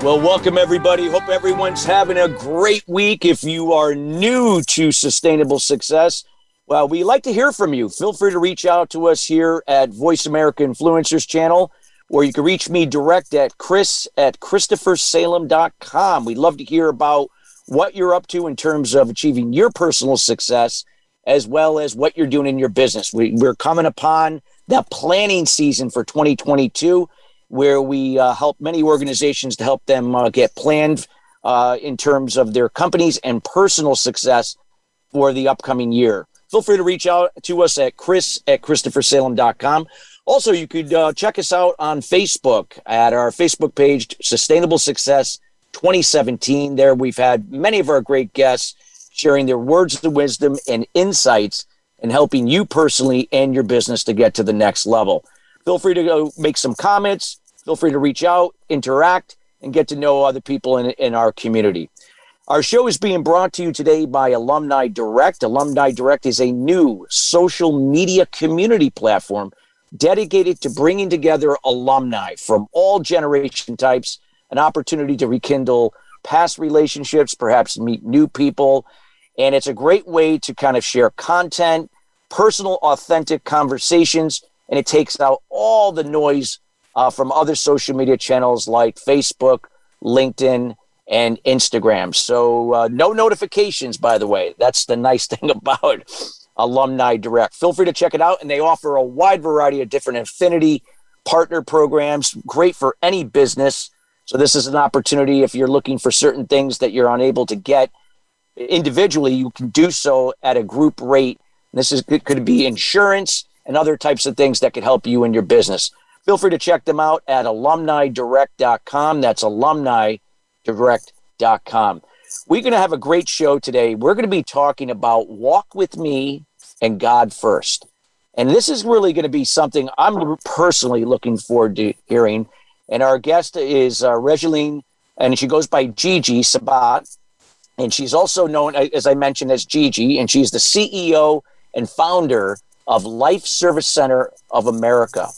Well, welcome everybody. Hope everyone's having a great week. If you are new to sustainable success, well, we like to hear from you. Feel free to reach out to us here at Voice America Influencers channel, or you can reach me direct at chris at christophersalem.com. We'd love to hear about what you're up to in terms of achieving your personal success, as well as what you're doing in your business. We, we're coming upon the planning season for 2022 where we uh, help many organizations to help them uh, get planned uh, in terms of their companies and personal success for the upcoming year. Feel free to reach out to us at chris at christophersalem.com. Also, you could uh, check us out on Facebook at our Facebook page, Sustainable Success 2017. There we've had many of our great guests sharing their words of wisdom and insights and helping you personally and your business to get to the next level. Feel free to go make some comments. Feel free to reach out, interact, and get to know other people in, in our community. Our show is being brought to you today by Alumni Direct. Alumni Direct is a new social media community platform dedicated to bringing together alumni from all generation types, an opportunity to rekindle past relationships, perhaps meet new people. And it's a great way to kind of share content, personal, authentic conversations, and it takes out all the noise uh, from other social media channels like Facebook, LinkedIn, and Instagram. So, uh, no notifications, by the way. That's the nice thing about Alumni Direct. Feel free to check it out, and they offer a wide variety of different affinity partner programs, great for any business. So, this is an opportunity if you're looking for certain things that you're unable to get individually, you can do so at a group rate. This is it could be insurance, and other types of things that could help you in your business. Feel free to check them out at alumnidirect.com. That's alumnidirect.com. We're going to have a great show today. We're going to be talking about walk with me and God first. And this is really going to be something I'm personally looking forward to hearing. And our guest is uh, Regeline, and she goes by Gigi Sabat. And she's also known, as I mentioned, as Gigi, and she's the CEO and founder of Life Service Center of America.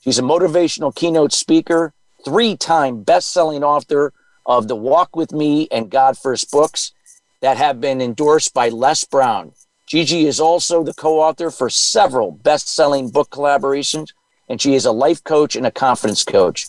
She's a motivational keynote speaker, three time best selling author of the Walk with Me and God First books that have been endorsed by Les Brown. Gigi is also the co author for several best selling book collaborations, and she is a life coach and a confidence coach.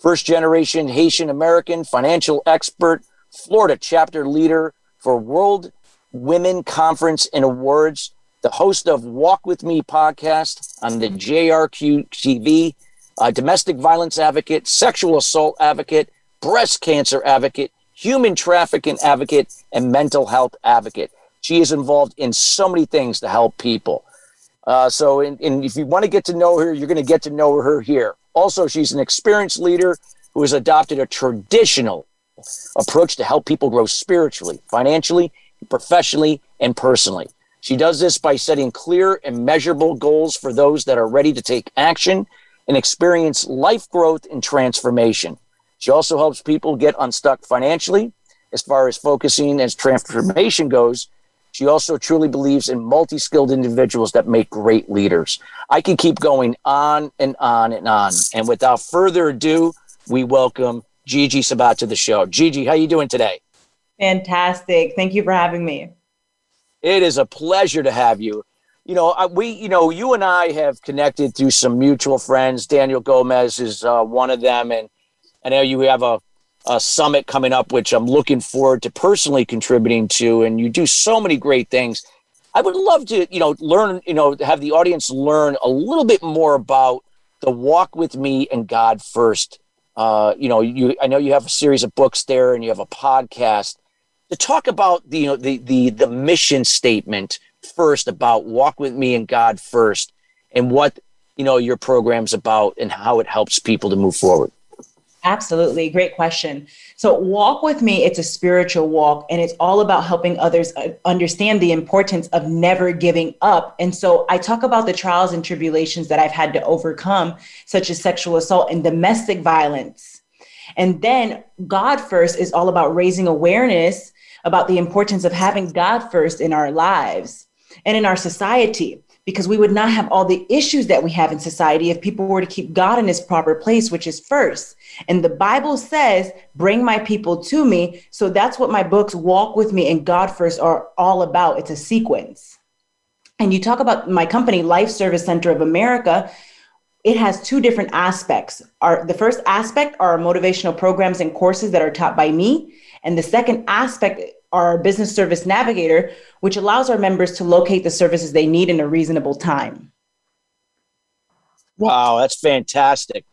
First generation Haitian American financial expert, Florida chapter leader for World Women Conference and Awards the host of Walk With Me podcast on the JRQ TV, a domestic violence advocate, sexual assault advocate, breast cancer advocate, human trafficking advocate, and mental health advocate. She is involved in so many things to help people. Uh, so, in, in, if you want to get to know her, you're going to get to know her here. Also, she's an experienced leader who has adopted a traditional approach to help people grow spiritually, financially, professionally, and personally. She does this by setting clear and measurable goals for those that are ready to take action and experience life growth and transformation. She also helps people get unstuck financially as far as focusing as transformation goes. She also truly believes in multi skilled individuals that make great leaders. I can keep going on and on and on. And without further ado, we welcome Gigi Sabat to the show. Gigi, how are you doing today? Fantastic. Thank you for having me. It is a pleasure to have you. You know, we, you know, you and I have connected through some mutual friends. Daniel Gomez is uh, one of them, and I know you have a, a summit coming up, which I'm looking forward to personally contributing to. And you do so many great things. I would love to, you know, learn, you know, have the audience learn a little bit more about the Walk with Me and God First. Uh, you know, you I know you have a series of books there, and you have a podcast to talk about the you know the the the mission statement first about walk with me and God first and what you know your program's about and how it helps people to move forward. Absolutely. Great question. So, walk with me, it's a spiritual walk, and it's all about helping others uh, understand the importance of never giving up. And so, I talk about the trials and tribulations that I've had to overcome, such as sexual assault and domestic violence. And then, God first is all about raising awareness about the importance of having God first in our lives and in our society because we would not have all the issues that we have in society if people were to keep God in his proper place, which is first. And the Bible says, bring my people to me. So that's what my books, Walk with Me and God First, are all about. It's a sequence. And you talk about my company, Life Service Center of America. It has two different aspects. Our, the first aspect are motivational programs and courses that are taught by me. And the second aspect are our business service navigator, which allows our members to locate the services they need in a reasonable time. Wow, that's fantastic.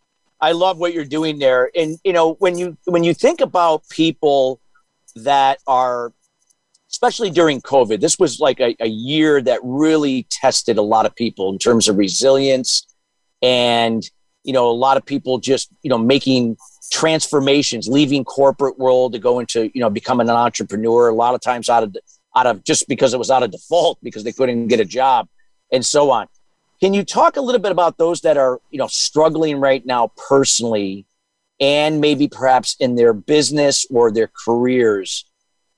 I love what you're doing there. And you know, when you when you think about people that are especially during COVID, this was like a, a year that really tested a lot of people in terms of resilience and you know, a lot of people just, you know, making transformations, leaving corporate world to go into, you know, becoming an entrepreneur. A lot of times out of out of just because it was out of default because they couldn't get a job, and so on. Can you talk a little bit about those that are, you know, struggling right now personally, and maybe perhaps in their business or their careers?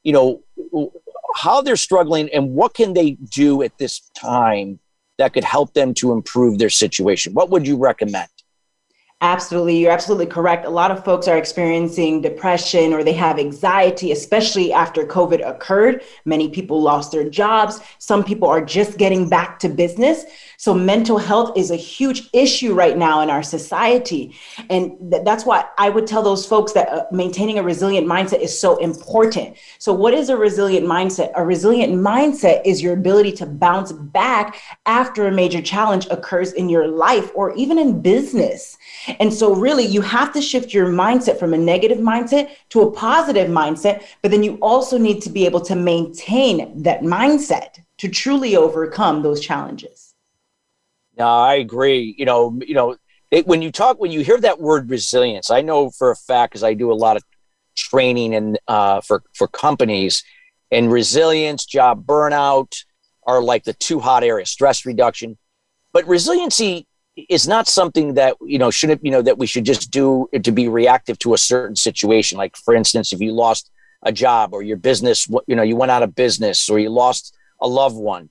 You know, how they're struggling and what can they do at this time that could help them to improve their situation? What would you recommend? Absolutely. You're absolutely correct. A lot of folks are experiencing depression or they have anxiety, especially after COVID occurred. Many people lost their jobs. Some people are just getting back to business. So, mental health is a huge issue right now in our society. And th- that's why I would tell those folks that uh, maintaining a resilient mindset is so important. So, what is a resilient mindset? A resilient mindset is your ability to bounce back after a major challenge occurs in your life or even in business. And so, really, you have to shift your mindset from a negative mindset to a positive mindset, but then you also need to be able to maintain that mindset to truly overcome those challenges. No, I agree. You know, you know, it, when you talk, when you hear that word resilience, I know for a fact because I do a lot of training and uh, for for companies, and resilience, job burnout are like the two hot areas. Stress reduction, but resiliency is not something that you know shouldn't you know that we should just do to be reactive to a certain situation. Like for instance, if you lost a job or your business, you know, you went out of business or you lost a loved one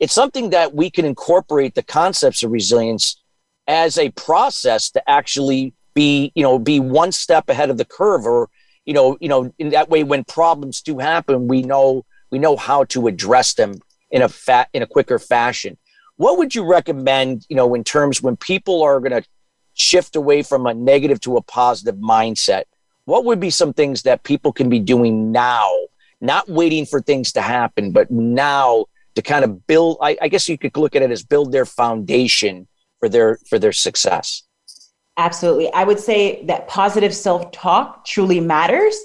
it's something that we can incorporate the concepts of resilience as a process to actually be you know be one step ahead of the curve or you know you know in that way when problems do happen we know we know how to address them in a fat in a quicker fashion what would you recommend you know in terms when people are going to shift away from a negative to a positive mindset? What would be some things that people can be doing now not waiting for things to happen but now to kind of build I, I guess you could look at it as build their foundation for their for their success? Absolutely. I would say that positive self-talk truly matters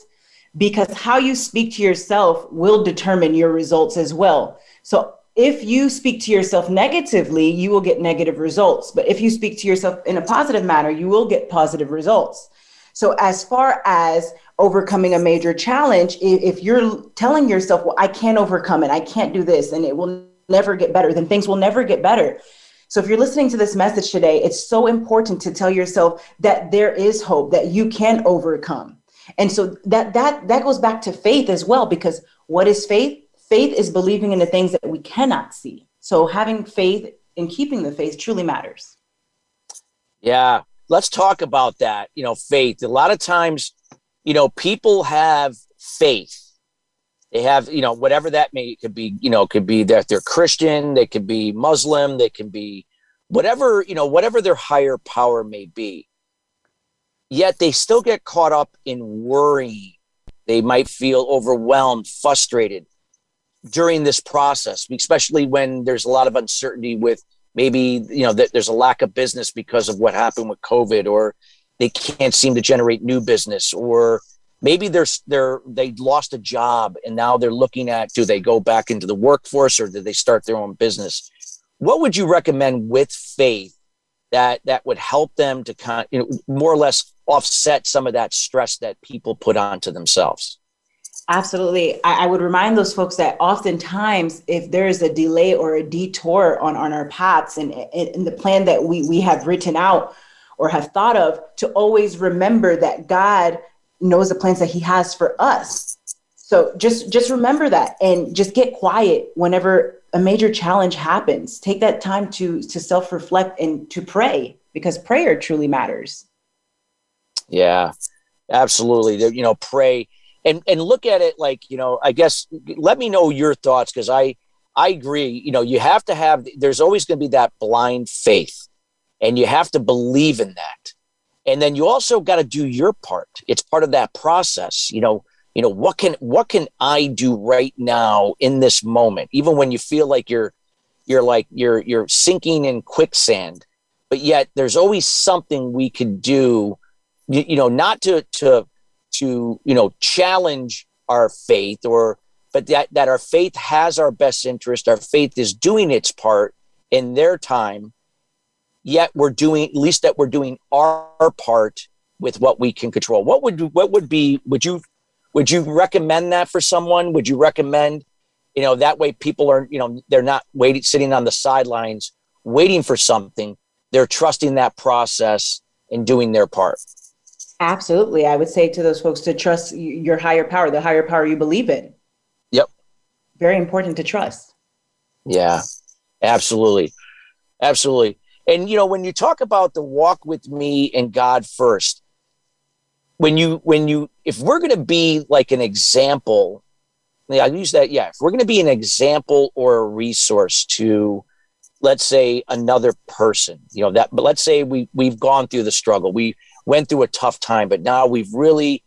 because how you speak to yourself will determine your results as well. So if you speak to yourself negatively you will get negative results but if you speak to yourself in a positive manner you will get positive results so as far as overcoming a major challenge, if you're telling yourself, well, I can't overcome it, I can't do this, and it will never get better, then things will never get better. So if you're listening to this message today, it's so important to tell yourself that there is hope, that you can overcome. And so that that that goes back to faith as well, because what is faith? Faith is believing in the things that we cannot see. So having faith and keeping the faith truly matters. Yeah. Let's talk about that. You know, faith. A lot of times you know, people have faith. They have, you know, whatever that may could be, you know, could be that they're Christian, they could be Muslim, they can be whatever, you know, whatever their higher power may be. Yet they still get caught up in worrying. They might feel overwhelmed, frustrated during this process, especially when there's a lot of uncertainty with maybe, you know, that there's a lack of business because of what happened with COVID or they can't seem to generate new business or maybe they're they're they lost a job and now they're looking at do they go back into the workforce or do they start their own business what would you recommend with faith that that would help them to kind you know more or less offset some of that stress that people put onto themselves. Absolutely. I, I, would remind those folks that oftentimes, if there is a delay or a detour on, on our paths and in the plan that we, we have written out or have thought of, to always remember that God knows the plans that He has for us. So just just remember that and just get quiet whenever a major challenge happens. Take that time to to self-reflect and to pray because prayer truly matters. Yeah. Absolutely. You know, pray and and look at it like you know i guess let me know your thoughts because i i agree you know you have to have there's always going to be that blind faith and you have to believe in that. And then you also got to do your part. It's part of that process you know you know what can what can i do right now in this moment? Even when you feel like you're you're like you're you're sinking in quicksand but yet there's always something we could do you, you know not to to to you know challenge our faith or but that that our faith has our best interest our faith is doing its part in their time yet we're doing at least that we're doing our part with what we can control. What would what would be would you would you recommend that for someone? Would you recommend you know that way people are you know they're not waiting sitting on the sidelines waiting for something. They're trusting that process and doing their part Absolutely. I would say to those folks to trust your higher power, the higher power you believe in. Yep. Very important to trust. Yeah, absolutely. Absolutely. And, you know, when you talk about the walk with me and God first, when you, when you, if we're going to be like an example, I use that. Yeah. If we're going to be an example or a resource to, let's say another person, you know, that, but let's say we, we've gone through the struggle. We, went through a tough time, but now we've really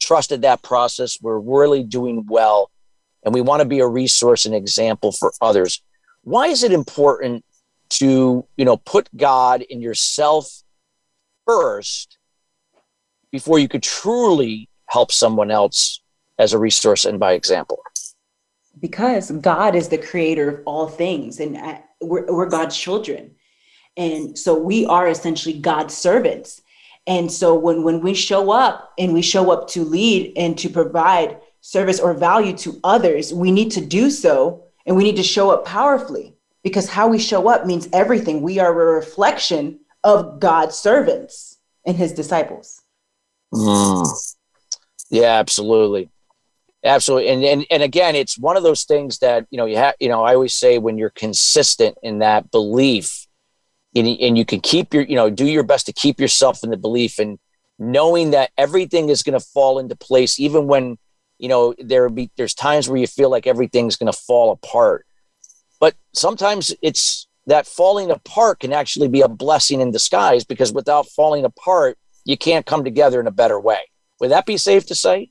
trusted that process. We're really doing well, and we want to be a resource and example for others. Why is it important to, you know, put God in yourself first before you could truly help someone else as a resource and by example? Because God is the creator of all things, and uh, we're, we're God's children. And so we are essentially God's servants. And so when when we show up and we show up to lead and to provide service or value to others, we need to do so and we need to show up powerfully because how we show up means everything. We are a reflection of God's servants and his disciples. Mm. Yeah, absolutely. Absolutely. And, and and again, it's one of those things that, you know, you have, you know, I always say when you're consistent in that belief, and, and you can keep your you know do your best to keep yourself in the belief and knowing that everything is going to fall into place even when you know there be there's times where you feel like everything's going to fall apart. But sometimes it's that falling apart can actually be a blessing in disguise because without falling apart you can't come together in a better way. Would that be safe to say?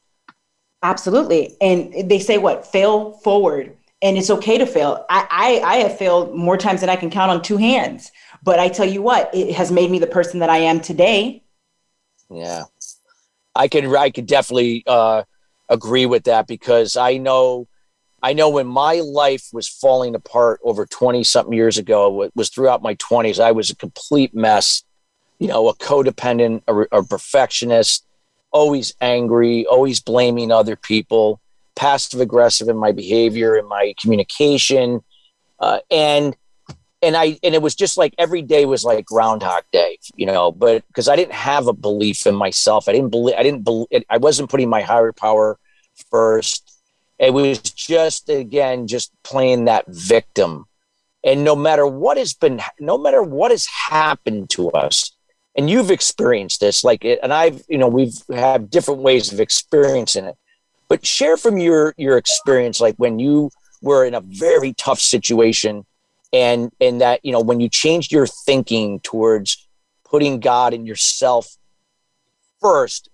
Absolutely. And they say what? Fail forward. And it's okay to fail. I, I i have failed more times than i can count on two hands but I tell you what, it has made me the person that I am today. Yeah. I could I could definitely uh, agree with that because I know I know when my life was falling apart over 20 something years ago, it was throughout my 20s, I was a complete mess, you know, a codependent, a, a perfectionist, always angry, always blaming other people, passive aggressive in my behavior in my communication. Uh, and and I and it was just like every day was like Groundhog Day, you know. But because I didn't have a belief in myself, I didn't believe. I didn't believe. I wasn't putting my higher power first. It was just again just playing that victim. And no matter what has been, no matter what has happened to us, and you've experienced this, like and I've, you know, we've had different ways of experiencing it. But share from your your experience, like when you were in a very tough situation and and that you know when you changed your thinking towards putting god and yourself first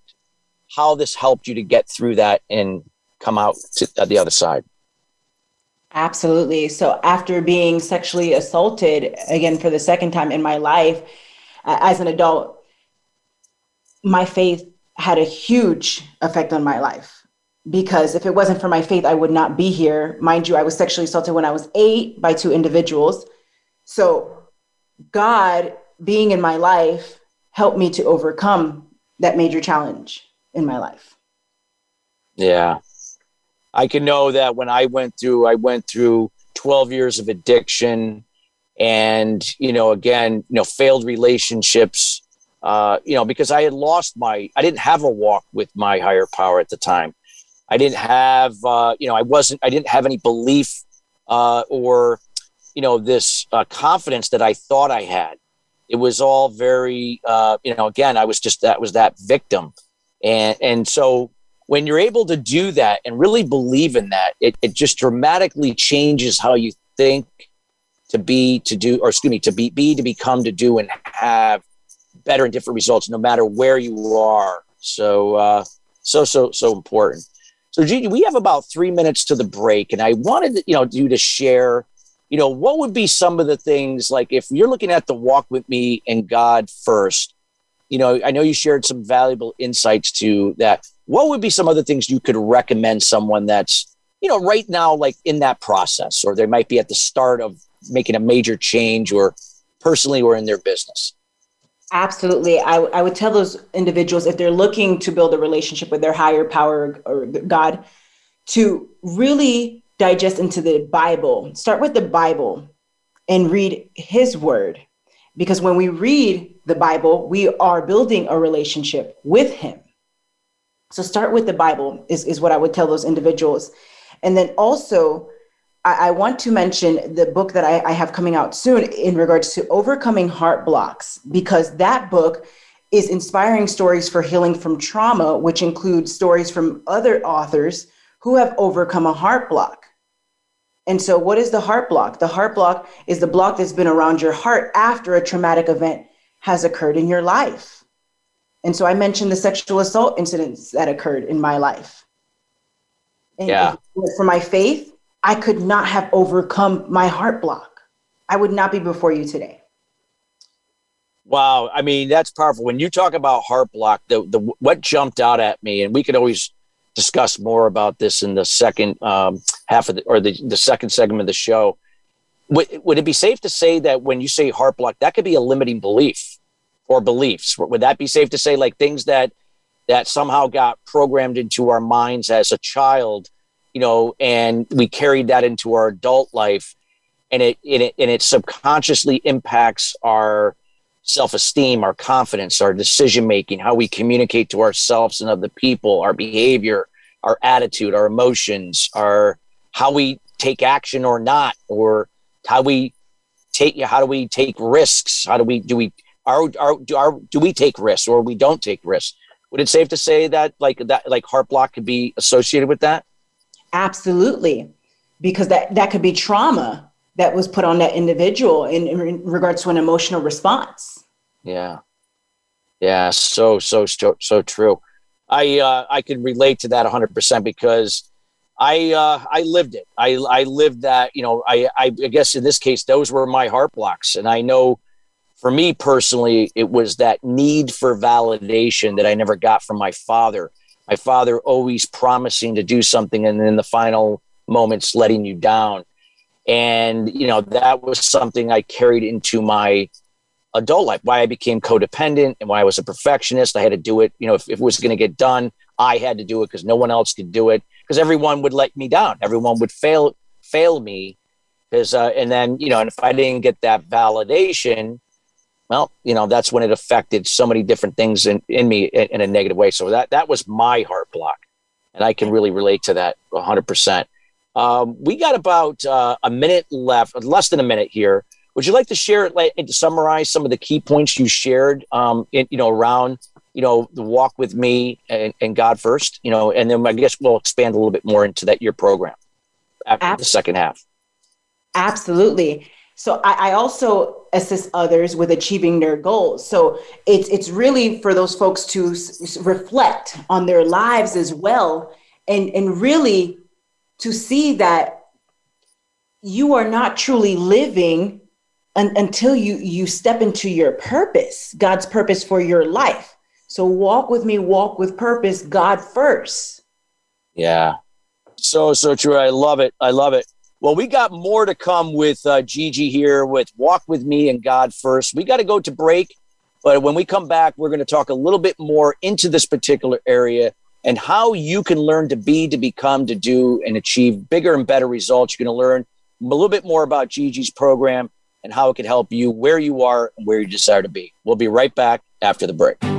how this helped you to get through that and come out to the other side? Absolutely. So after being sexually assaulted again for the second time in my life as an adult my faith had a huge effect on my life because if it wasn't for my faith, I would not be here. Mind you, I was sexually assaulted when I was eight by two individuals. So, God being in my life helped me to overcome that major challenge in my life. Yeah. I can know that when I went through, I went through 12 years of addiction and, you know, again, you know, failed relationships, uh, you know, because I had lost my, I didn't have a walk with my higher power at the time. I didn't have, uh, you know, I wasn't, I didn't have any belief uh, or, you know, this uh, confidence that I thought I had. It was all very, uh, you know, again, I was just, that was that victim. And, and so when you're able to do that and really believe in that, it, it just dramatically changes how you think to be, to do, or excuse me, to be, be, to become, to do, and have better and different results no matter where you are. So, uh, so, so, so important. So, Gigi, we have about three minutes to the break, and I wanted you know you to share, you know, what would be some of the things like if you're looking at the walk with me and God first. You know, I know you shared some valuable insights to that what would be some other things you could recommend someone that's you know right now like in that process or they might be at the start of making a major change or personally or in their business absolutely. I, I would tell those individuals if they're looking to build a relationship with their higher power or god to really digest into the bible. Start with the bible and read his word. Because when we read the bible we are building a relationship with him. So start with the Bible is, is what I would tell those individuals. And then also, I, I want to mention the book that I, I have coming out soon in regards to overcoming heart blocks, because that book is inspiring stories for healing from trauma, which includes stories from other authors who have overcome a heart block. And so, what is the heart block? The heart block is the block that's been around your heart after a traumatic event has occurred in your life. And so I mentioned the sexual assault incidents that occurred in my life. And yeah. for my faith, I could not have overcome my heart block. I would not be before you today. Wow, I mean that's powerful. When you talk about heart block, the the what jumped out at me, and we could always discuss more about this in the second um, half of the or the, the second segment of the show. Would, would it be safe to say that when you say heart block, that could be a limiting belief? or beliefs. Would that be safe to say, like things that that somehow got programmed into our minds as a child, you know, and we carried that into our adult life, and it and it and it subconsciously impacts our self-esteem, our confidence, our decision making, how we communicate to ourselves and other people, our behavior, our attitude, our emotions, our how we take action or not, or how we take how do we take risks? How do we do we are, are, do, are, do we take risks or we don't take risks? Would it safe to say that like that like heart block could be associated with that? Absolutely, because that that could be trauma that was put on that individual in, in regards to an emotional response. Yeah, yeah, so so so so true. I uh, I can relate to that 100 percent because I uh, I lived it. I I lived that. You know, I I guess in this case those were my heart blocks, and I know for me personally, it was that need for validation that I never got from my father. My father always promising to do something and in the final moments letting you down. And, you know, that was something I carried into my adult life, why I became codependent and why I was a perfectionist. I had to do it. You know, if, if it was going to get done, I had to do it because no one else could do it because everyone would let me down. Everyone would fail, fail me. Because, uh, and then, you know, and if I didn't get that validation, well, you know, that's when it affected so many different things in, in me in, in, a negative way. So that that was my heart block, and I can really relate to that 100. Um, percent We got about uh, a minute left, less than a minute here. Would you like to share like, and to summarize some of the key points you shared, um, in, you know, around you know the walk with me and, and God first, you know, and then I guess we'll expand a little bit more into that your program after Absolutely. the second half. Absolutely. So I, I, also assist others with achieving their goals. So it's it's really for those folks to s- reflect on their lives as well, and and really to see that you are not truly living un- until you you step into your purpose, God's purpose for your life. So walk with me, walk with purpose, God first. Yeah. So so true. I love it. I love it. Well, we got more to come with uh, Gigi here with Walk With Me and God First. We got to go to break. But when we come back, we're going to talk a little bit more into this particular area and how you can learn to be, to become, to do, and achieve bigger and better results. You're going to learn a little bit more about Gigi's program and how it can help you where you are and where you desire to be. We'll be right back after the break.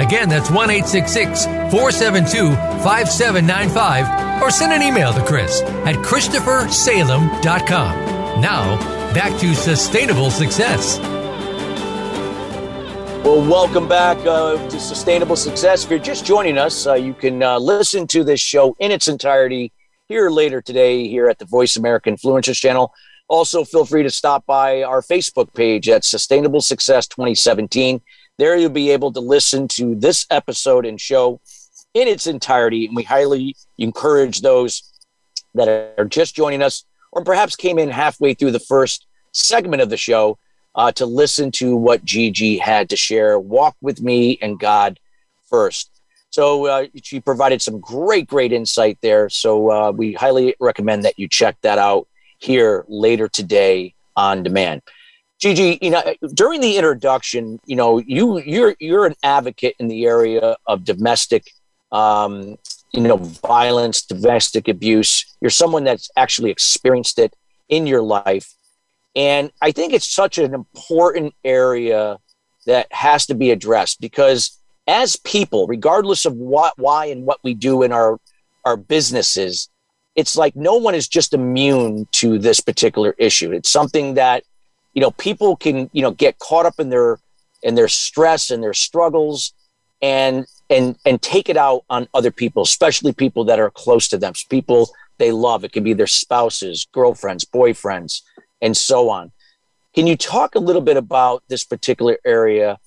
Again, that's 1 866 472 5795. Or send an email to Chris at ChristopherSalem.com. Now, back to sustainable success. Well, welcome back uh, to Sustainable Success. If you're just joining us, uh, you can uh, listen to this show in its entirety here later today here at the Voice America Influencers channel. Also, feel free to stop by our Facebook page at Sustainable Success 2017. There you'll be able to listen to this episode and show in its entirety. And we highly encourage those that are just joining us or perhaps came in halfway through the first segment of the show uh, to listen to what Gigi had to share. Walk with me and God first. So uh, she provided some great, great insight there. So uh, we highly recommend that you check that out here later today on demand. Gigi, you know, during the introduction, you know, you you're you're an advocate in the area of domestic um, you know, violence, domestic abuse. You're someone that's actually experienced it in your life. And I think it's such an important area that has to be addressed because as people, regardless of what, why, and what we do in our, our businesses, it's like no one is just immune to this particular issue. It's something that, you know, people can, you know, get caught up in their, in their stress and their struggles and and and take it out on other people, especially people that are close to them, people they love. It can be their spouses, girlfriends, boyfriends, and so on. Can you talk a little bit about this particular area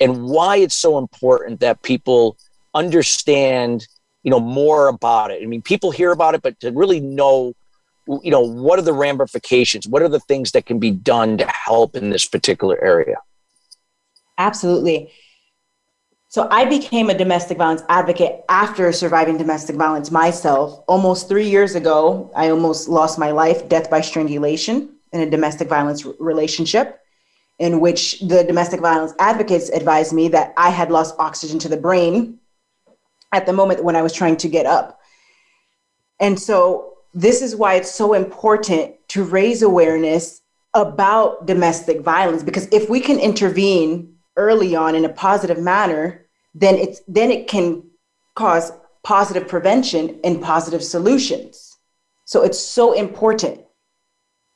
and why it's so important that people understand, you know, more about it? I mean, people hear about it, but to really know, you know, what are the ramifications? What are the things that can be done to help in this particular area? Absolutely. So I became a domestic violence advocate after surviving domestic violence myself. Almost three years ago, I almost lost my life, death by strangulation, in a domestic violence relationship, in which the domestic violence advocates advised me that I had lost oxygen to the brain at the moment when I was trying to get up. And so this is why it's so important to raise awareness about domestic violence, because if we can intervene early on in a positive manner, then it's then it can cause positive prevention and positive solutions. So it's so important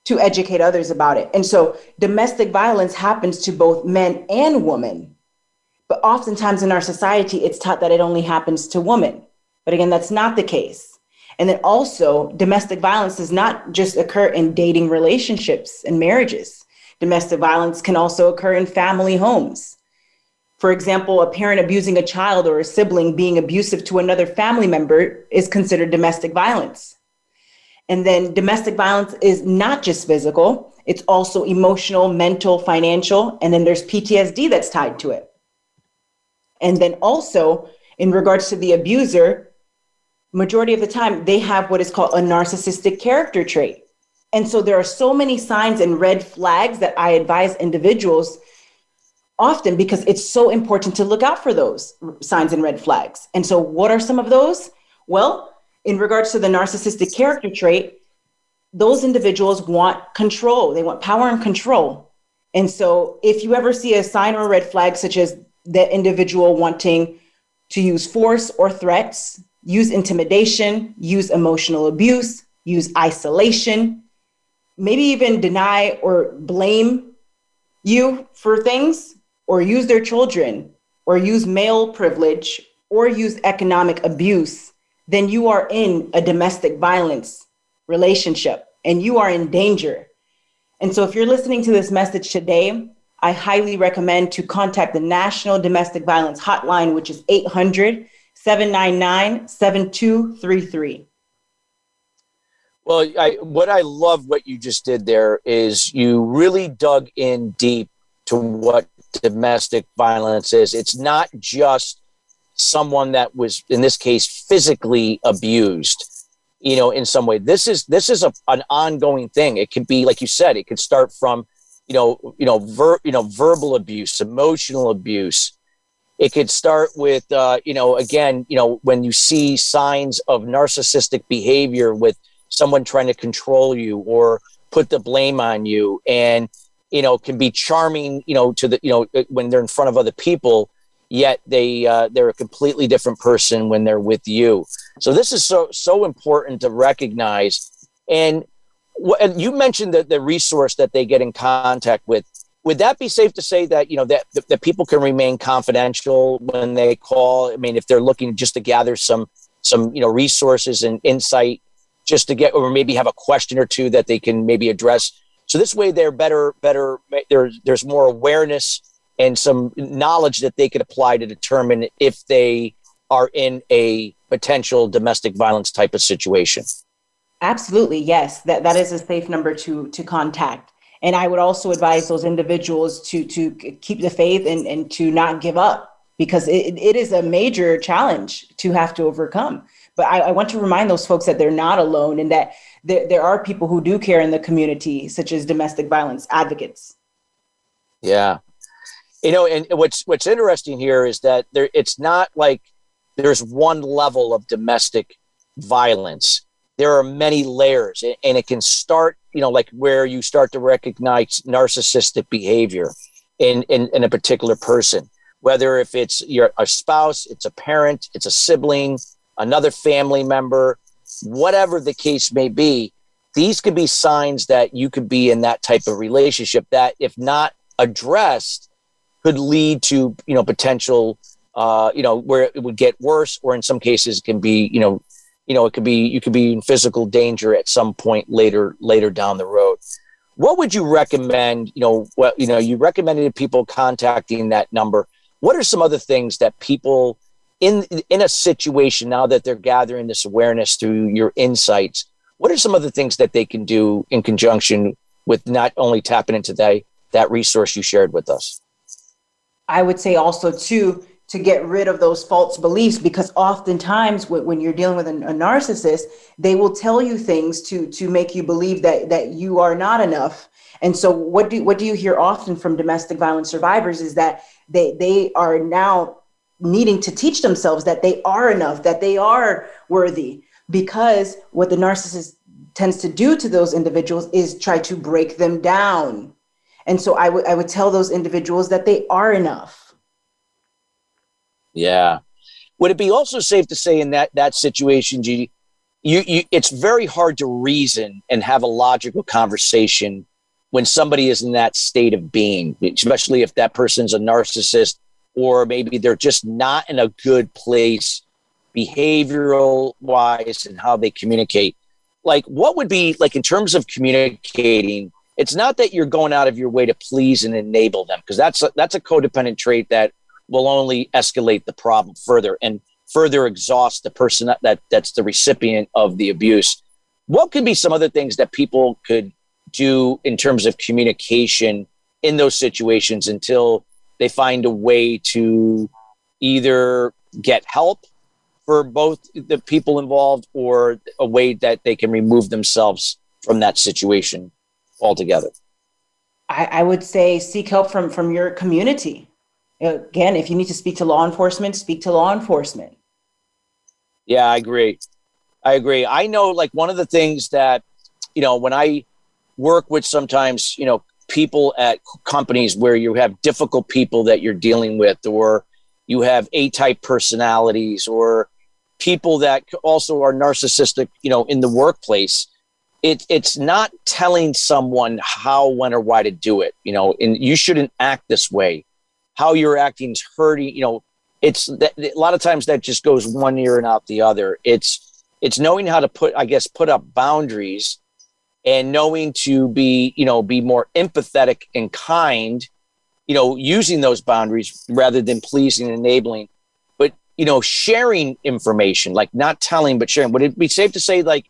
to educate others about it. And so domestic violence happens to both men and women. But oftentimes in our society, it's taught that it only happens to women. But again, that's not the case. And then also, domestic violence does not just occur in dating relationships and marriages. Domestic violence can also occur in family homes. For example, a parent abusing a child or a sibling being abusive to another family member is considered domestic violence. And then domestic violence is not just physical, it's also emotional, mental, financial, and then there's PTSD that's tied to it. And then also, in regards to the abuser, majority of the time they have what is called a narcissistic character trait. And so there are so many signs and red flags that I advise individuals often because it's so important to look out for those signs and red flags. And so, what are some of those? Well, in regards to the narcissistic character trait, those individuals want control, they want power and control. And so, if you ever see a sign or a red flag, such as the individual wanting to use force or threats, use intimidation, use emotional abuse, use isolation, maybe even deny or blame you for things, or use their children, or use male privilege, or use economic abuse, then you are in a domestic violence relationship and you are in danger. And so, if you're listening to this message today, I highly recommend to contact the National Domestic Violence Hotline, which is 800 799 7233. Well, I, what I love what you just did there is you really dug in deep to what domestic violence is. It's not just someone that was, in this case, physically abused. You know, in some way, this is this is a, an ongoing thing. It could be, like you said, it could start from, you know, you know, ver, you know, verbal abuse, emotional abuse. It could start with, uh, you know, again, you know, when you see signs of narcissistic behavior with someone trying to control you or put the blame on you and you know can be charming you know to the you know uh, when they're in front of other people yet they uh, they're a completely different person when they're with you. So this is so so important to recognize. And, and you mentioned that the resource that they get in contact with would that be safe to say that you know that that people can remain confidential when they call? I mean if they're looking just to gather some some you know resources and insight just to get or maybe have a question or two that they can maybe address. So this way they're better better there's there's more awareness and some knowledge that they could apply to determine if they are in a potential domestic violence type of situation. Absolutely yes. That that is a safe number to to contact and i would also advise those individuals to to keep the faith and and to not give up because it, it is a major challenge to have to overcome but I, I, want to remind those folks that they're not alone and that there, there are people who do care in the community, such as domestic violence advocates. Yeah. You know, and what's what's interesting here is that there it's not like there's one level of domestic violence. There are many layers, and it can start, you know, like where you start to recognize narcissistic behavior in, in, in a particular person, whether if it's your a spouse, it's a parent, it's a sibling, another family member, whatever the case may be, these could be signs that you could be in that type of relationship that, if not addressed, could lead to you know potential uh, you know where it would get worse, or in some cases can be you know you know it could be you could be in physical danger at some point later later down the road. What would you recommend? You know what you know you recommended people contacting that number. What are some other things that people in in a situation now that they're gathering this awareness through your insights what are some of the things that they can do in conjunction with not only tapping into that that resource you shared with us i would say also too to get rid of those false beliefs because oftentimes when you're dealing with a, narcissist they will tell you things to to make you believe that that you are not enough and so what do what do you hear often from domestic violence survivors is that they they are now needing to teach themselves that they are enough, that they are worthy, because what the narcissist tends to do to those individuals is try to break them down. And so I would tell those individuals that they are enough. Yeah. Would it be also safe to say in that that situation, Gigi, you, you it's very hard to reason and have a logical conversation when somebody is in that state of being, especially if that person's a narcissist or maybe they're just not in a good place behavioral wise and how they communicate like what would be like in terms of communicating it's not that you're going out of your way to please and enable them because that's a, that's a codependent trait that will only escalate the problem further and further exhaust the person that, that that's the recipient of the abuse what could be some other things that people could do in terms of communication in those situations until they find a way to either get help for both the people involved or a way that they can remove themselves from that situation altogether? I, I would say seek help from from your community. Again, if you need to speak to law enforcement, speak to law enforcement. Yeah, I agree. I agree. I know, like one of the things that you know when I work with sometimes you know people at companies where you have difficult people that you're dealing with, or you have A-type personalities, or people that also are narcissistic, you know, in the workplace it, it's not telling someone how, when, or why to do it. You know, and you shouldn't act this way. How you're acting is hurting. You know, it's that, a lot of times that just goes one ear and out the other. It's it's knowing how to put, I guess, put up boundaries and knowing to be, you know, be more empathetic and kind. You know, using those boundaries rather than pleasing and enabling. But you know, sharing information, like not telling but sharing. Would it be safe to say, like?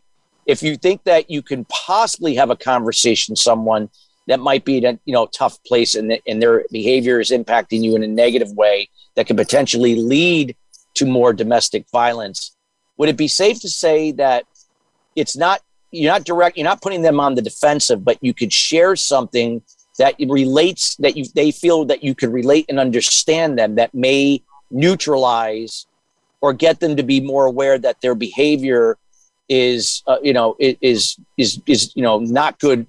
if you think that you can possibly have a conversation someone that might be a you know tough place and, and their behavior is impacting you in a negative way that could potentially lead to more domestic violence. Would it be safe to say that it's not you're not direct you're not putting them on the defensive but you could share something that relates that you they feel that you could relate and understand them that may neutralize or get them to be more aware that their behavior is uh, you know is is is you know not good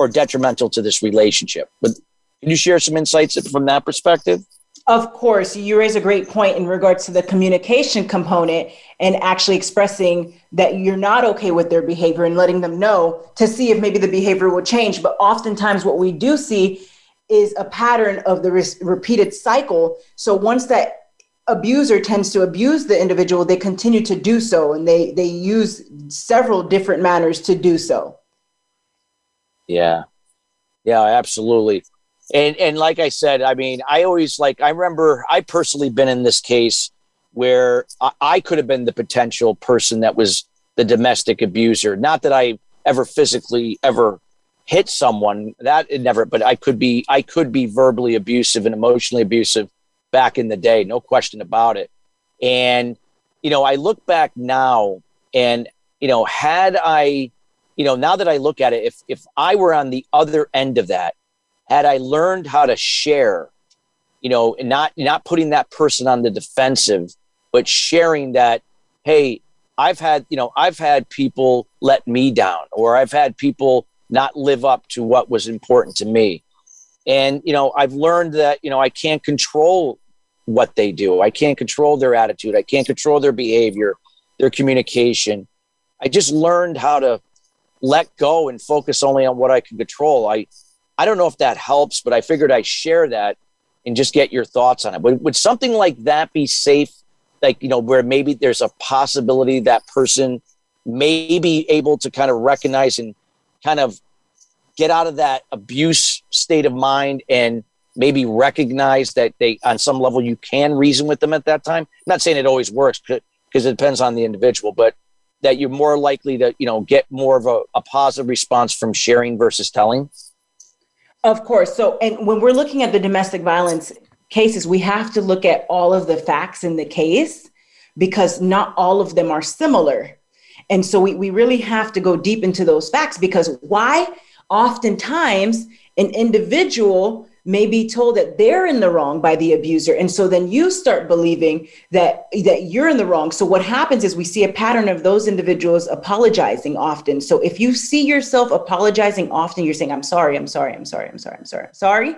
or detrimental to this relationship. But can you share some insights from that perspective? Of course, you raise a great point in regards to the communication component and actually expressing that you're not okay with their behavior and letting them know to see if maybe the behavior will change. But oftentimes, what we do see is a pattern of the re- repeated cycle. So once that abuser tends to abuse the individual, they continue to do so, and they they use several different manners to do so. Yeah, yeah, absolutely. And and like I said, I mean, I always like I remember I personally been in this case where I, I could have been the potential person that was the domestic abuser. Not that I ever physically ever hit someone that it never, but I could be I could be verbally abusive and emotionally abusive back in the day, no question about it. And, you know, I look back now and, you know, had I, you know, now that I look at it, if, if I were on the other end of that, had I learned how to share, you know, and not, not putting that person on the defensive, but sharing that, hey, I've had, you know, I've had people let me down or I've had people not live up to what was important to me and, you know, I've learned that, you know, I can't control what they do. I can't control their attitude. I can't control their behavior, their communication. I just learned how to let go and focus only on what I can control. I, I don't know if that helps, but I figured I'd share that and just get your thoughts on it. Would, would something like that be safe? Like, you know, where maybe there's a possibility that person may be able to kind of recognize and kind of get out of that abuse state of mind and maybe recognize that they on some level you can reason with them at that time I'm not saying it always works because it depends on the individual but that you're more likely to you know get more of a, a positive response from sharing versus telling? Of course. So and when we're looking at the domestic violence cases we have to look at all of the facts in the case because not all of them are similar. And so we, we really have to go deep into those facts because why oftentimes an individual may be told that they're in the wrong by the abuser. And so then you start believing that that you're in the wrong. So what happens is we see a pattern of those individuals apologizing often. So if you see yourself apologizing often you're saying i'm sorry i'm sorry i'm sorry i'm sorry i'm sorry i'm sorry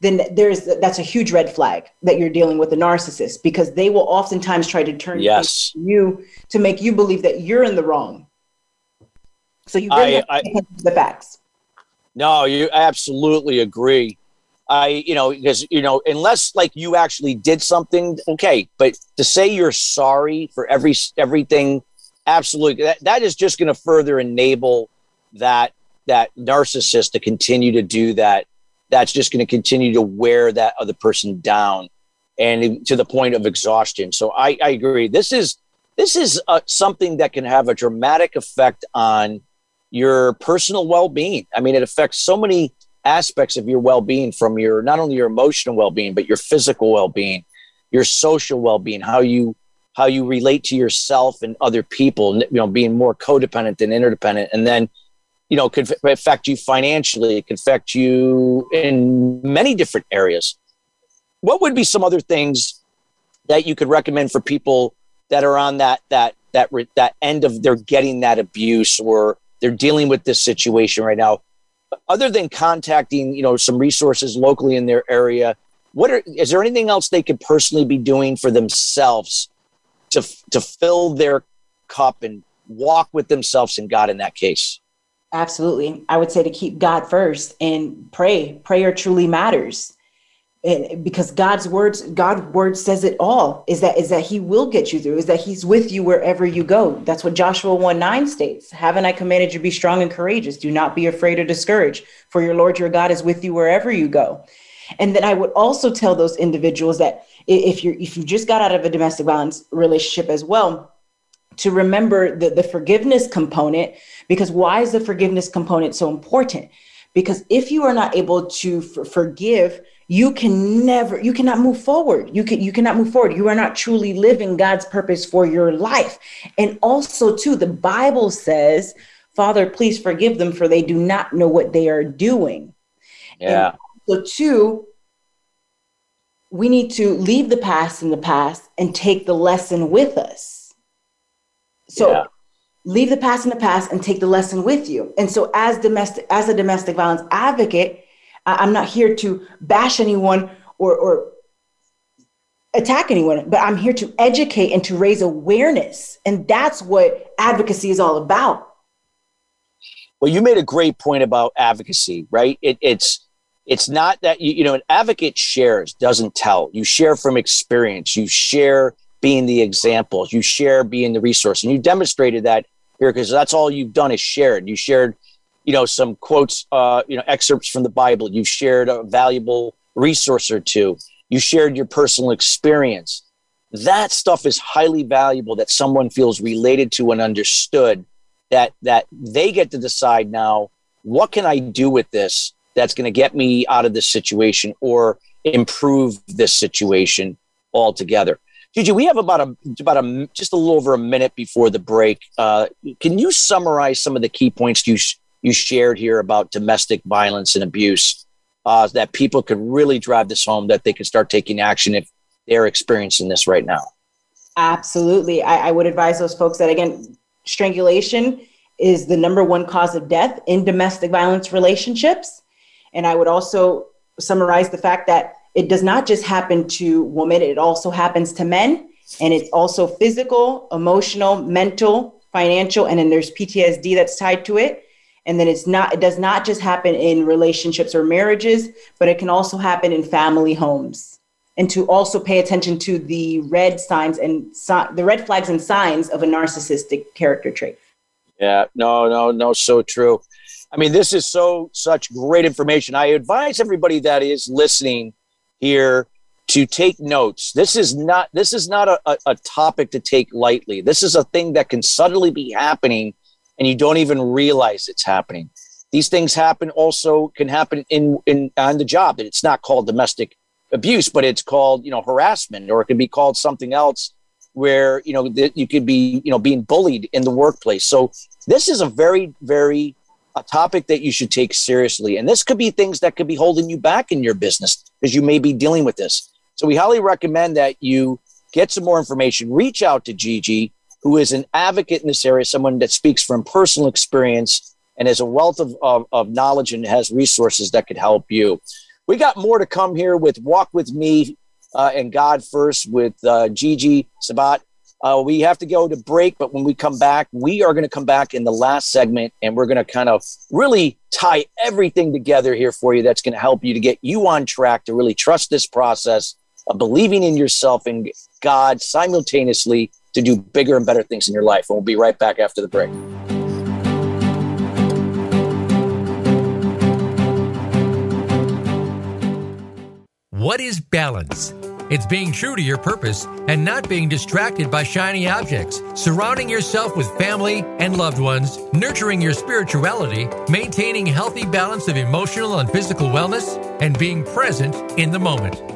then there's that's a huge red flag that you're dealing with a narcissist because they will oftentimes try to turn yes. you to make you believe that you're in the wrong. So you really I, have to I, the facts. No, you absolutely agree. I, you know, because, you know, unless like you actually did something, okay, but to say you're sorry for every everything, absolutely, that, that is just going to further enable that that narcissist to continue to do that. That's just going to continue to wear that other person down, and to the point of exhaustion. So I, I agree. This is this is uh, something that can have a dramatic effect on your personal well-being. I mean, it affects so many aspects of your well-being from your not only your emotional well-being, but your physical well-being, your social well-being, how you how you relate to yourself and other people, you know, being more codependent than interdependent. And then, you know, could affect you financially, it could affect you in many different areas. What would be some other things that you could recommend for people that are on that that that that end of they're getting that abuse or they're dealing with this situation right now other than contacting you know some resources locally in their area what are is there anything else they could personally be doing for themselves to to fill their cup and walk with themselves and God in that case? Absolutely. I would say to keep god first and pray. Prayer truly matters and because God's words, God's word says it all is that is that he will get you through, is that he's with you wherever you go. That's what Joshua 1 9 states. Haven't I commanded you to be strong and courageous? Do not be afraid or discouraged, for your Lord your God is with you wherever you go. And then I would also tell those individuals that if you're if you just got out of a domestic violence relationship as well, to remember the, the forgiveness component, because why is the forgiveness component so important? Because if you are not able to f- forgive, you can never you cannot move forward. You can you cannot move forward. You are not truly living god's purpose for your life. And also too the bible says father please forgive them for they do not know what they are doing. Yeah. so two we need to leave the past in the past and take the lesson with us. So yeah. leave the past in the past and take the lesson with you. And so as domestic as a domestic violence advocate I'm not here to bash anyone or, or attack anyone, but I'm here to educate and to raise awareness. And that's what advocacy is all about. Well, you made a great point about advocacy, right? It, it's it's not that you, you know an advocate shares doesn't tell. You share from experience. You share being the example. You share being the resource, and you demonstrated that here because that's all you've done is shared. You shared you know some quotes uh, you know excerpts from the bible you've shared a valuable resource or two. You shared your personal experience. That stuff is highly valuable that someone feels related to and understood that that they get to decide now what can i do with this that's going to get me out of this situation or improve this situation altogether? Gigi, we have about a about a just a little over a minute before the break. Uh, can you summarize some of the key points you you shared here about domestic violence and abuse, uh, that people could really drive this home, that they could start taking action if they're experiencing this right now. Absolutely. I, I would advise those folks that, again, strangulation is the number one cause of death in domestic violence relationships. And I would also summarize the fact that it does not just happen to women, it also happens to men. And it's also physical, emotional, mental, financial, and then there's PTSD that's tied to it and then it's not it does not just happen in relationships or marriages but it can also happen in family homes. And to also pay attention to the red signs and the red flags and signs of a narcissistic character trait. Yeah no no no so true. I mean this is so such great information. I advise everybody that is listening here to take notes. This is not this is not a, a, a topic to take lightly. This is a thing that can suddenly be happening and you don't even realize it's happening. These things happen also can happen in, in on the job it's not called domestic abuse, but it's called, you know, harassment, or it could be called something else where, you know, you could be, you know, being bullied in the workplace. So this is a very, very a topic that you should take seriously. And this could be things that could be holding you back in your business because you may be dealing with this. So we highly recommend that you get some more information, reach out to Gigi who is an advocate in this area, someone that speaks from personal experience and has a wealth of, of, of knowledge and has resources that could help you. We got more to come here with Walk With Me uh, and God First with uh, Gigi Sabat. Uh, we have to go to break, but when we come back, we are going to come back in the last segment and we're going to kind of really tie everything together here for you that's going to help you to get you on track to really trust this process of believing in yourself and God simultaneously to do bigger and better things in your life. And we'll be right back after the break. What is balance? It's being true to your purpose and not being distracted by shiny objects, surrounding yourself with family and loved ones, nurturing your spirituality, maintaining healthy balance of emotional and physical wellness, and being present in the moment.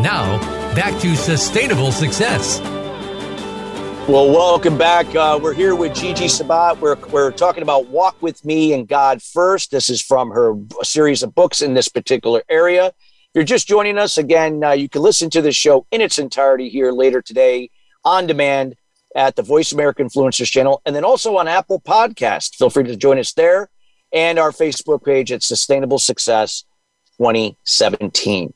Now, back to Sustainable Success. Well, welcome back. Uh, we're here with Gigi Sabat. We're, we're talking about Walk with Me and God First. This is from her series of books in this particular area. If you're just joining us, again, uh, you can listen to the show in its entirety here later today on demand at the Voice America Influencers channel and then also on Apple Podcast. Feel free to join us there and our Facebook page at Sustainable Success 2017.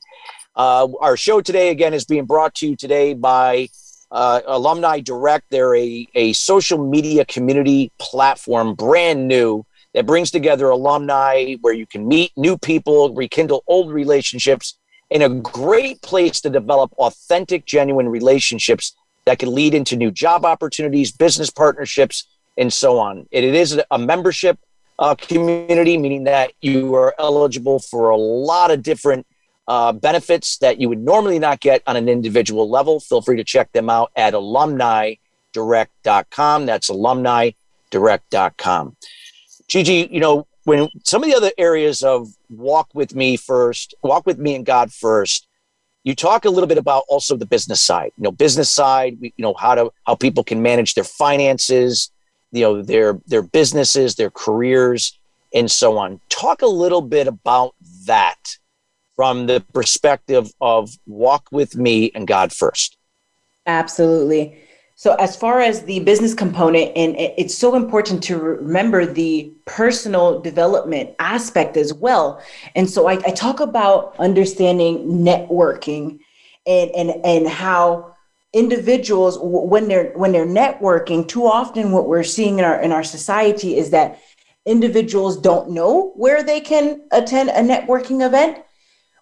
Uh, our show today, again, is being brought to you today by uh, Alumni Direct. They're a, a social media community platform, brand new, that brings together alumni where you can meet new people, rekindle old relationships, and a great place to develop authentic, genuine relationships that can lead into new job opportunities, business partnerships, and so on. It, it is a membership uh, community, meaning that you are eligible for a lot of different uh, benefits that you would normally not get on an individual level. Feel free to check them out at alumnidirect.com. That's alumnidirect.com. Gigi, you know, when some of the other areas of walk with me first, walk with me and God first, you talk a little bit about also the business side, you know, business side, you know, how to, how people can manage their finances, you know, their, their businesses, their careers, and so on. Talk a little bit about that from the perspective of walk with me and God first. Absolutely. So, as far as the business component, and it's so important to remember the personal development aspect as well. And so, I, I talk about understanding networking and and and how individuals when they're when they're networking too often what we're seeing in our in our society is that individuals don't know where they can attend a networking event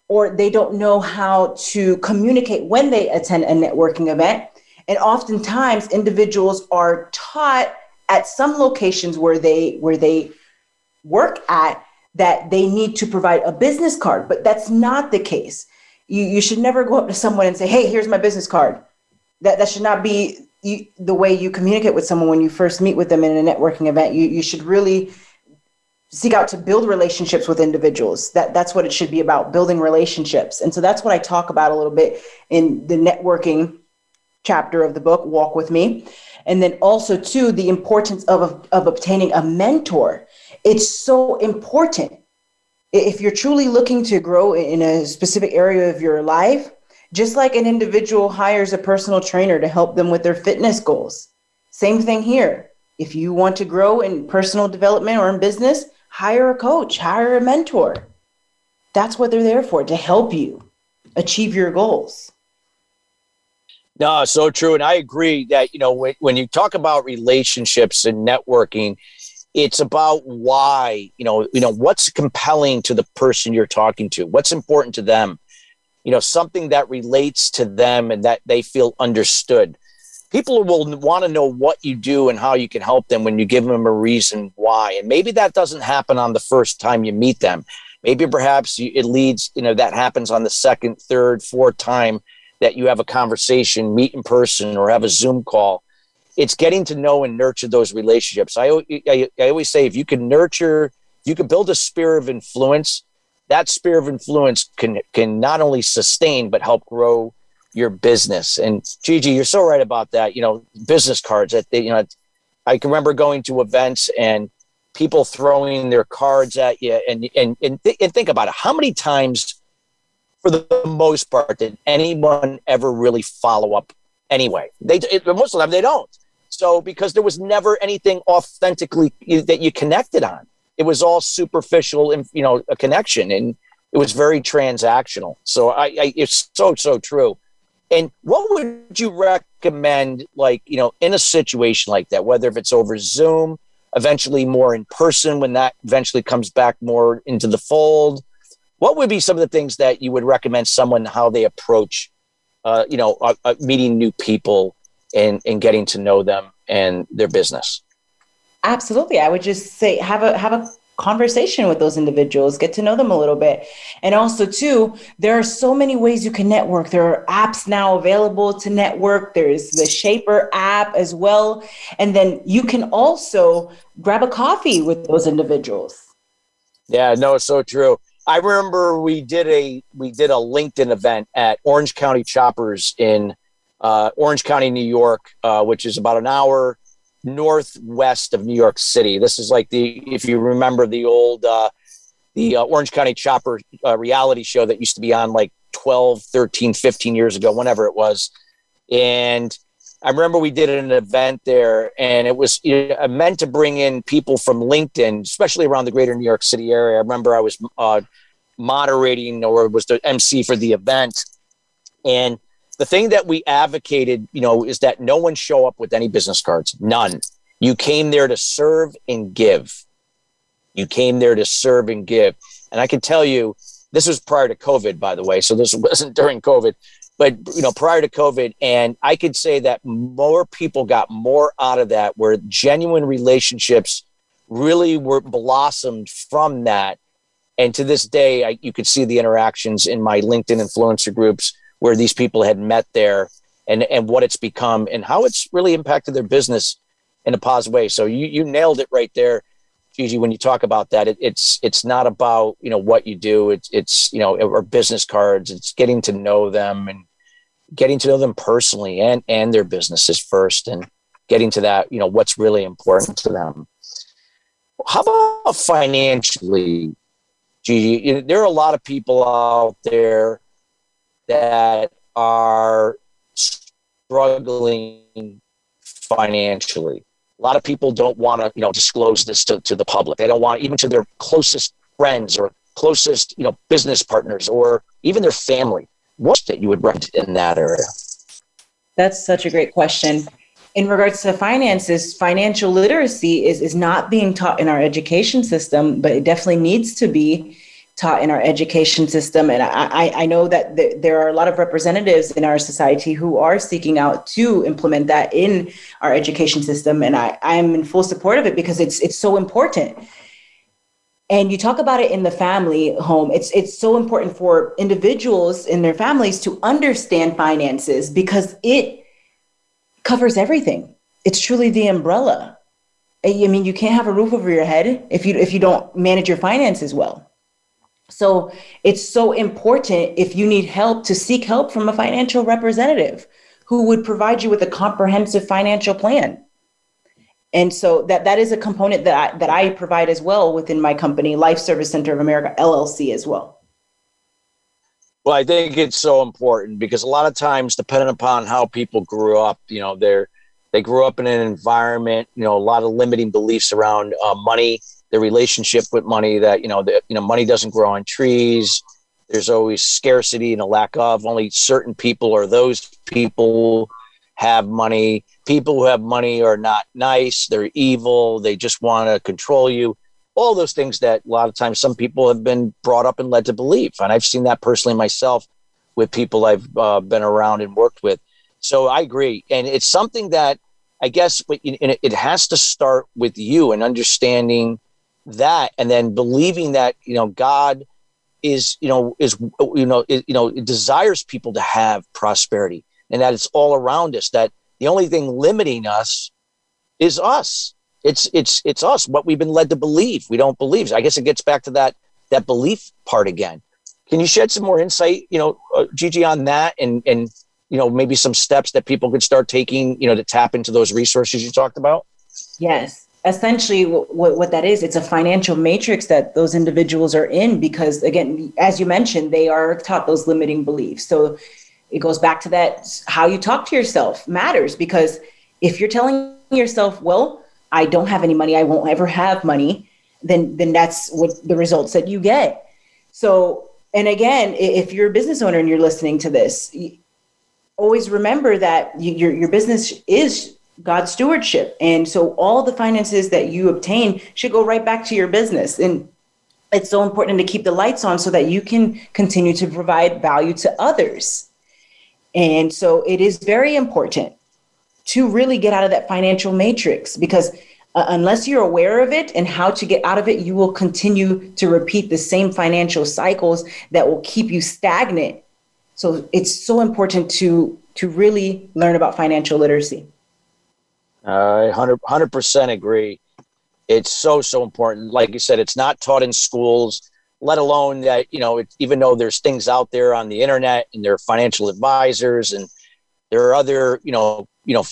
or they don't know how to communicate when they attend a networking event. And oftentimes individuals are taught at some locations where they where they work at that they need to provide a business card, but that's not the case. You, you should never go up to someone and say, "Hey, here's my business card." That that should not be you, the way you communicate with someone when you first meet with them in a networking event. You you should really seek out to build relationships with individuals. That that's what it should be about building relationships. And so that's what i talk about a little bit in the networking chapter of the book walk with me. And then also too the importance of of obtaining a mentor. It's so important. If you're truly looking to grow in a specific area of your life just like an individual hires a personal trainer to help them with their fitness goals. Same thing here. If you want to grow in personal development or in business hire a coach, hire a mentor. That's what they're there for to help you achieve your goals. No, so true. And I agree that, you know, when, when you talk about relationships and networking, it's about why, you know, you know, what's compelling to the person you're talking to, what's important to them, you know, something that relates to them and that they feel understood people will want to know what you do and how you can help them when you give them a reason why. And maybe that doesn't happen on the first time you meet them. maybe perhaps it leads you know that happens on the second third fourth time that you have a conversation meet in person or have a zoom call it's getting to know and nurture those relationships i, I, I always say if you can nurture you can build a sphere of influence that sphere of influence can can not only sustain but help grow your business. And gigi you're so right about that you know business cards that they, you know i can remember going to events and people throwing their cards at you and and and, th- and think about it how many times for the most part did anyone ever really follow up anyway? They it, most of the time they don't. So because there was never anything authentically that you connected on. It was all superficial and you know a connection and it was very transactional. So I, I it's so so true and what would you recommend like you know in a situation like that whether if it's over zoom eventually more in person when that eventually comes back more into the fold? What would be some of the things that you would recommend someone how they approach uh, you know uh, uh, meeting new people and and getting to know them and their business? Absolutely. I would just say have a have a conversation with those individuals get to know them a little bit. And also too there are so many ways you can network. There are apps now available to network. There's the Shapr app as well. And then you can also grab a coffee with those individuals. Yeah no it's so true. I remember we did a we did a linkedin event at orange county choppers in uh, orange county new york uh, which is about an hour northwest of New York City. This is like the if you remember the old uh, the uh, Orange County Chopper uh, reality show that used to be on like 12, 13, 15 years ago, whenever it was. And I remember we did an event there, and it was you know, meant to bring in people from LinkedIn, especially around the greater New York City area. I remember I was uh, moderating or was the MC for the event. And the thing that we advocated, you know, is that no one show up with any business cards. None. You came there to serve and give. You came there to serve and give. And I can tell you, this was prior to COVID, by the way. So this wasn't during COVID, but you know, prior to COVID. And I could say that more people got more out of that, where genuine relationships really were blossomed from that. And to this day, I, you could see the interactions in my LinkedIn influencer groups where these people had met there and and what it's become and how it's really impacted their business in a positive way. So you you nailed it right there, Gigi. When you talk about that, it, it's it's not about you know what you do. It's it's you know or business cards. It's getting to know them and getting to know them personally and and their businesses first and getting to that you know what's really important to them. How about financially, Gigi? You know, there are a lot of people out there that are struggling financially. A lot of people don't want to, you know, disclose this to, to the public. They don't want even to their closest friends or closest, you know, business partners or even their family. What that you would recommend in that area? That's such a great question. In regards to finances, financial literacy is, is not being taught in our education system, but it definitely needs to be taught in our education system. And I, I know that th- there are a lot of representatives in our society who are seeking out to implement that in our education system. And I, I'm in full support of it because it's it's so important. And you talk about it in the family home. It's it's so important for individuals in their families to understand finances because it covers everything. It's truly the umbrella. I mean, you can't have a roof over your head if you if you don't manage your finances well. So it's so important if you need help to seek help from a financial representative who would provide you with a comprehensive financial plan. And so that that is a component that I, that I provide as well within my company, Life Service Center of America LLC as well. Well, I think it's so important because a lot of times, depending upon how people grew up, you know, they're they grew up in an environment, you know, a lot of limiting beliefs around uh, money the relationship with money that you know that you know money doesn't grow on trees. There's always scarcity and a lack of. Only certain people or those people have money. People who have money are not nice. They're evil. They just want to control you. All those things that a lot of times some people have been brought up and led to believe. And i've seen that personally myself with people i've uh, been around and worked with. So i agree. And it's something that i guess it has to start with you and understanding that and then believing that you know god is you know is you know is, you know desires people to have prosperity and that it's all around us that the only thing limiting us is us. It's it's it's us what we've been led to believe. We don't believe. I guess it gets back to that that belief part again. Can you shed some more insight you know uh, gigi on that and and you know maybe some steps that people could start taking you know to tap into those resources you talked about? Yes essentially what, what that is it's a financial matrix that those individuals are in because again as you mentioned they are taught those limiting beliefs. So it goes back to that how you talk to yourself matters because if you're telling yourself well i don't have any money i won't ever have money then then that's what the results that you get. So and again if you're a business owner and you're listening to this always remember that your, your business is God's stewardship. And so all the finances that you obtain should go right back to your business. And it's so important to keep the lights on so that you can continue to provide value to others. And so it is very important to really get out of that financial matrix because uh, unless you're aware of it and how to get out of it, you will continue to repeat the same financial cycles that will keep you stagnant. So it's so important to to really learn about financial literacy. I 100 percent agree. It's so so important. Like you said, it's not taught in schools. Let alone that you know, it, even though there's things out there on the internet and there are financial advisors and there are other you know you know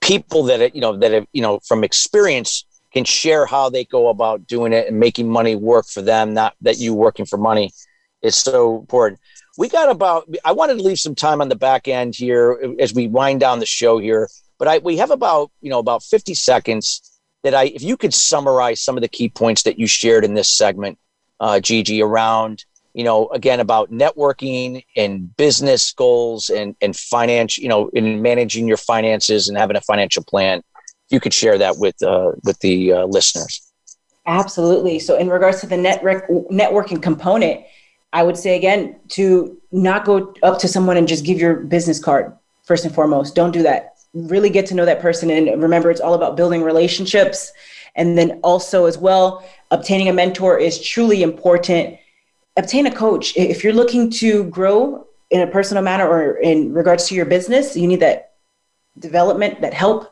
people that you know that have you know from experience can share how they go about doing it and making money work for them, not that you working for money. It's so important. We got about. I wanted to leave some time on the back end here as we wind down the show here but I, we have about, you know, about 50 seconds that I, if you could summarize some of the key points that you shared in this segment, uh, Gigi, around, you know, again, about networking and business goals and, and finance, you know, in managing your finances and having a financial plan. If you could share that with, uh, with the uh, listeners. Absolutely. So in regards to the network networking component, I would say again to not go up to someone and just give your business card first and foremost. Don't do that really get to know that person. And remember, it's all about building relationships. And then also, as well, obtaining a mentor is truly important. Obtain a coach. If you're looking to grow in a personal manner or in regards to your business, you need that development, that help.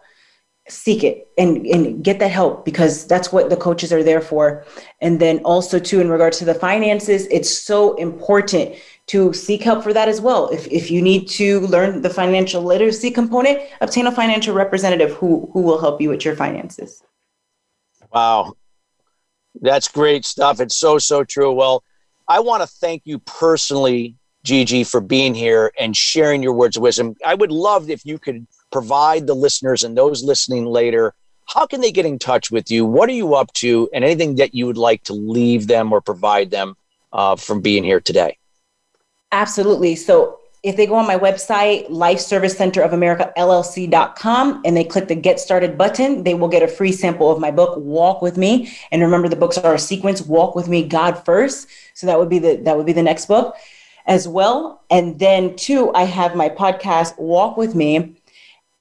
Seek it and, and get that help because that's what the coaches are there for. And then also, too, in regards to the finances, it's so important to seek help for that as well. If, if you need to learn the financial literacy component, obtain a financial representative who, who will help you with your finances. Wow. That's great stuff. It's so, so true. Well, I want to thank you personally, Gigi, for being here and sharing your words of wisdom. I would love if you could provide the listeners and those listening later how can they get in touch with you? What are you up to? And anything that you would like to leave them or provide them uh, from being here today? Absolutely. So if they go on my website, Life Service Center of America LLC.com, and they click the Get Started button, they will get a free sample of my book, Walk with Me. And remember, the books are a sequence: Walk with Me, God first. So that would be the that would be the next book, as well. And then two, I have my podcast, Walk with Me.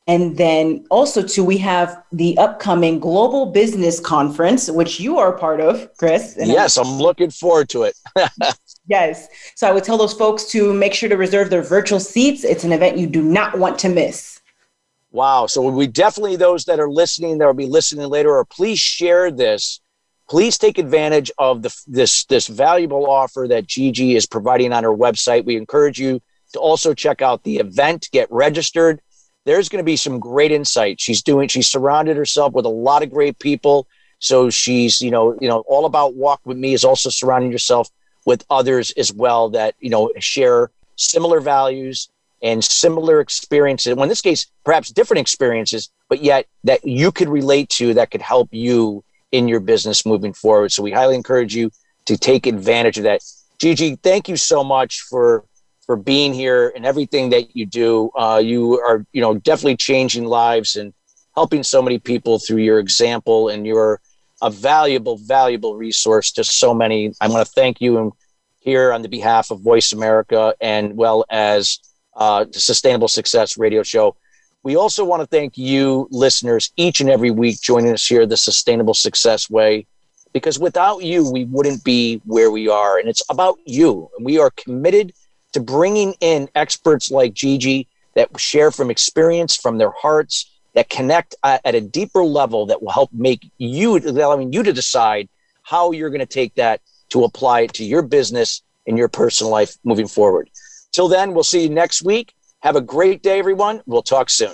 And then also, too, we have the upcoming Global Business Conference, which you are a part of, Chris. yes, I'm looking forward to it. Yes. So I would tell those folks to make sure to reserve their virtual seats. It's an event you do not want to miss. Wow. So we definitely, those that are listening, that will be listening later, or please share this. Please take advantage of the, this, this valuable offer that Gigi is providing on her website. We encourage you to also check out the event, get registered. There's going to be some great insight. She's doing, she's surrounded herself with a lot of great people. So she's, you know, you know, all about walk with me is also surrounding yourself with others as well that you know share similar values and similar experiences. Well, in this case, perhaps different experiences, but yet that you could relate to that could help you in your business moving forward. So we highly encourage you to take advantage of that. Gigi, thank you so much for for being here and everything that you do. Uh, you are, you know, definitely changing lives and helping so many people through your example and your a valuable, valuable resource to so many. I want to thank you here on the behalf of Voice America and well as uh, the Sustainable Success Radio Show. We also want to thank you, listeners, each and every week joining us here the Sustainable Success Way. because without you, we wouldn't be where we are. And it's about you. And we are committed to bringing in experts like Gigi that share from experience, from their hearts, that connect at a deeper level that will help make you, allowing you to decide how you're going to take that to apply it to your business and your personal life moving forward. Till then, we'll see you next week. Have a great day, everyone. We'll talk soon.